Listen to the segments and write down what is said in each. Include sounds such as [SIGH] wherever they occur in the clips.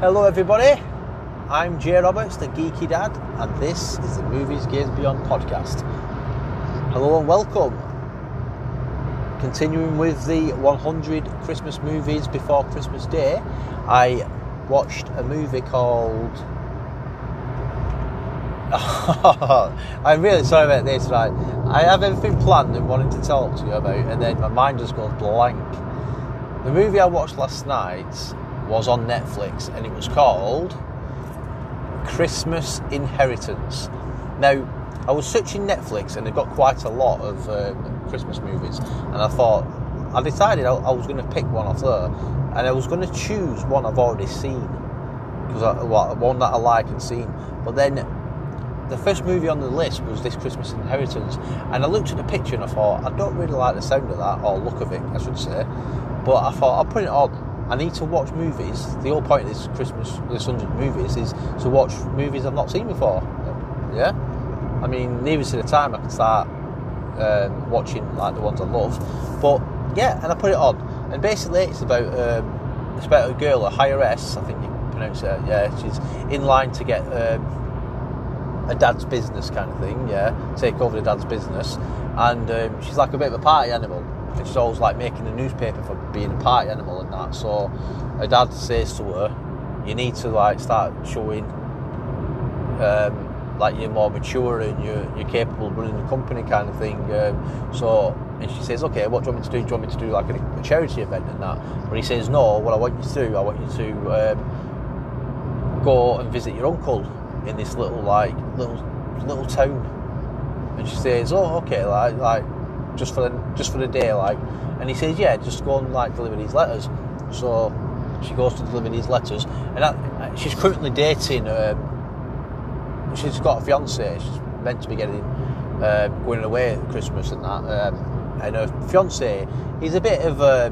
Hello, everybody. I'm Jay Roberts, the geeky dad, and this is the Movies Games Beyond podcast. Hello and welcome. Continuing with the 100 Christmas movies before Christmas Day, I watched a movie called. [LAUGHS] I'm really sorry about this, right? I have everything planned and wanting to talk to you about, and then my mind just goes blank. The movie I watched last night was on Netflix, and it was called Christmas Inheritance. Now, I was searching Netflix, and they've got quite a lot of um, Christmas movies, and I thought I decided I, I was going to pick one off there, and I was going to choose one I've already seen because well, one that I like and seen. But then the first movie on the list was this Christmas Inheritance, and I looked at the picture and I thought I don't really like the sound of that or look of it, I should say. But I thought I'll put it on. I need to watch movies. The whole point of this Christmas, this hundred movies, is to watch movies I've not seen before. Yeah, I mean, neither to the time I can start um, watching like the ones I love. But yeah, and I put it on, and basically it's about um, it's about a girl, a higheress, I think you pronounce it. Yeah, she's in line to get. Um, a dad's business kind of thing, yeah, take over the dad's business, and um, she's like a bit of a party animal, she's always like making the newspaper for being a party animal and that. So her dad says to her, "You need to like start showing um, like you're more mature and you're, you're capable of running the company kind of thing." Um, so and she says, "Okay, what do you want me to do? Do you want me to do like a, a charity event and that?" But he says, "No. What I want you to do, I want you to um, go and visit your uncle." in this little like little little town, and she says, "Oh, okay, like like just for the just for the day, like," and he says, "Yeah, just go and like deliver these letters." So she goes to deliver these letters, and that, she's currently dating. Um, she's got a fiance. She's meant to be getting um, going away at Christmas and that, um, and her fiance, he's a bit of a.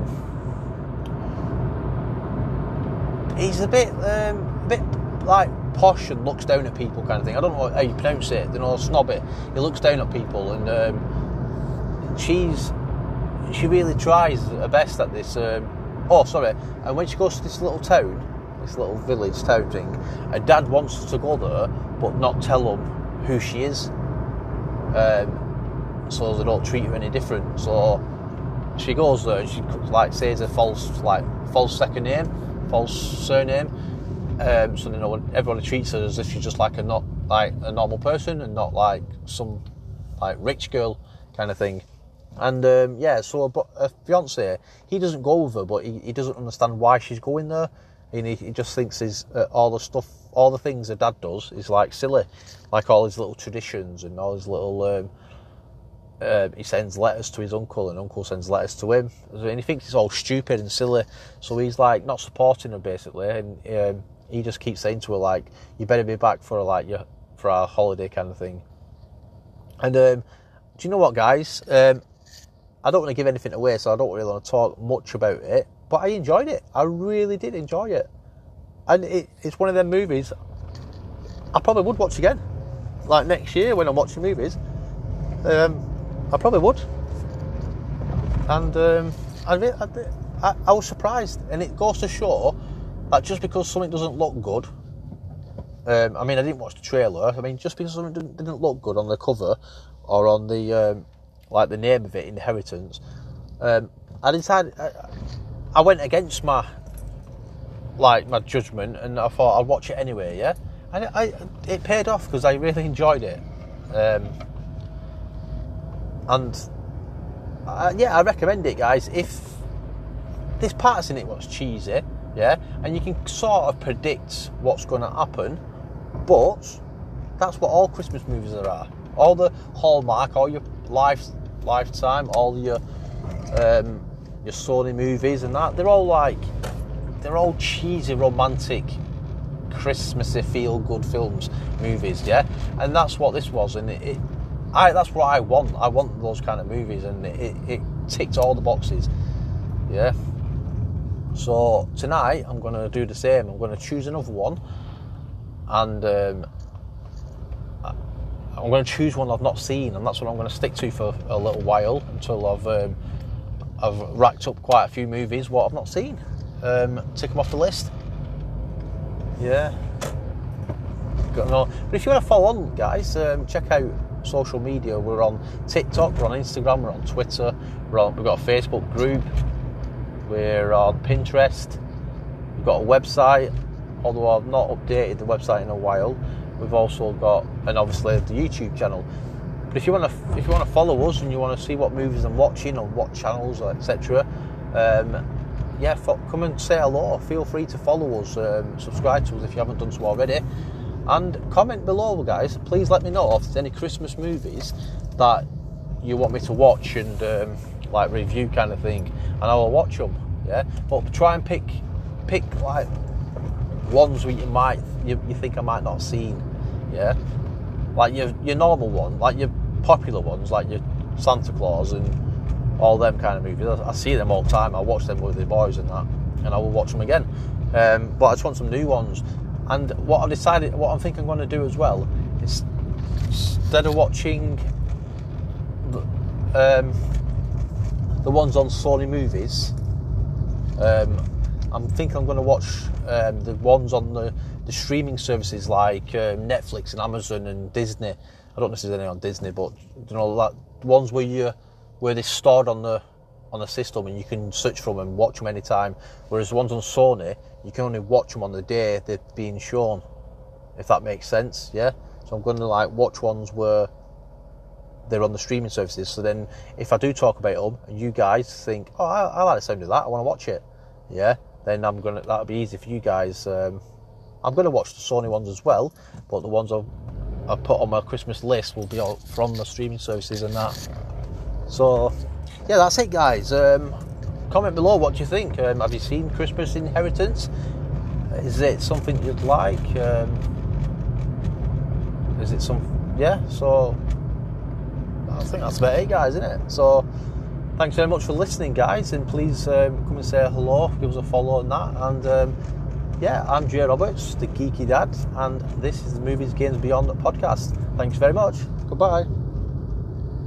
He's a bit, um, a bit like posh and looks down at people kind of thing. I don't know how you pronounce it. You know, snobby. He looks down at people, and um, she's she really tries her best at this. Um, oh, sorry. And when she goes to this little town, this little village town thing, her dad wants her to go there, but not tell them who she is, um, so they don't treat her any different. So she goes there and she like says a false like false second name, false surname um, so you know, everyone treats her as if she's just like a not like a normal person and not like some like rich girl kind of thing. And um, yeah, so but a fiance, he doesn't go with her, but he, he doesn't understand why she's going there. And he, he just thinks is uh, all the stuff, all the things her dad does is like silly, like all his little traditions and all his little. Um, uh, he sends letters to his uncle, and uncle sends letters to him, and he thinks it's all stupid and silly. So he's like not supporting her basically, and um, he just keeps saying to her like, "You better be back for like your for our holiday kind of thing." And um, do you know what, guys? I don't want to give anything away, so I don't really want to talk much about it. But I enjoyed it. I really did enjoy it, and it, it's one of them movies I probably would watch again, like next year when I'm watching movies. Um, I probably would, and um, I, I, I was surprised, and it goes to show that just because something doesn't look good. Um, I mean, I didn't watch the trailer. I mean, just because something didn't, didn't look good on the cover or on the um, like the name of it, Inheritance, um, I decided I, I, went against my like my judgment, and I thought I'd watch it anyway. Yeah, and it, I, it paid off because I really enjoyed it, um, and uh, yeah, I recommend it, guys. If this part's in it was cheesy yeah, and you can sort of predict what's going to happen, but that's what all Christmas movies are. All the Hallmark, all your life, lifetime, all your um, your Sony movies and that, they're all like they're all cheesy, romantic, Christmassy, feel good films, movies, yeah, and that's what this was, and it, it I that's what I want. I want those kind of movies, and it, it ticked all the boxes, yeah. So tonight I'm going to do the same. I'm going to choose another one, and um, I'm going to choose one I've not seen, and that's what I'm going to stick to for a little while until I've um, I've racked up quite a few movies what I've not seen. Um, tick them off the list. Yeah. Got no. But if you want to follow on, guys, um, check out social media. We're on TikTok, we're on Instagram, we're on Twitter, we're on, we've got a Facebook group, we're on Pinterest, we've got a website, although I've not updated the website in a while. We've also got, and obviously the YouTube channel. But if you want to, if you want to follow us and you want to see what movies I'm watching on what channels, or etc., um, yeah, come and say hello. Feel free to follow us, um, subscribe to us if you haven't done so already, and comment below, guys. Please let me know if there's any Christmas movies that you want me to watch and um, like review kind of thing, and I will watch them. Yeah, but try and pick pick like ones where you might you, you think I might not have seen. Yeah, like your your normal one, like your popular ones, like your Santa Claus and all them kind of movies. I, I see them all the time. I watch them with the boys and that, and I will watch them again. Um, but I just want some new ones. And what I decided, what I'm thinking I'm going to do as well, is instead of watching the, um, the ones on Sony movies, um, I'm thinking I'm going to watch um, the ones on the, the streaming services like um, Netflix and Amazon and Disney. I don't know if there's any on Disney, but you know, that ones where you where they're stored on the on the system and you can search for them and watch them anytime. Whereas the ones on Sony, you can only watch them on the day they're being shown. If that makes sense, yeah. So I'm going to like watch ones where they're on the streaming services. So then, if I do talk about them and you guys think, "Oh, I, I like the sound of that. I want to watch it," yeah, then I'm gonna that'll be easy for you guys. Um, I'm to watch the Sony ones as well, but the ones I've, I put on my Christmas list will be all from the streaming services and that. So, yeah, that's it, guys. Um, comment below what do you think. Um, have you seen Christmas Inheritance? Is it something you'd like? Um, is it some? Yeah. So, I think that's about it, guys, isn't it? So, thanks very much for listening, guys, and please um, come and say hello, give us a follow on that, and um, yeah, I'm Jay Roberts, the Geeky Dad, and this is the Movies Games Beyond podcast. Thanks very much. Goodbye.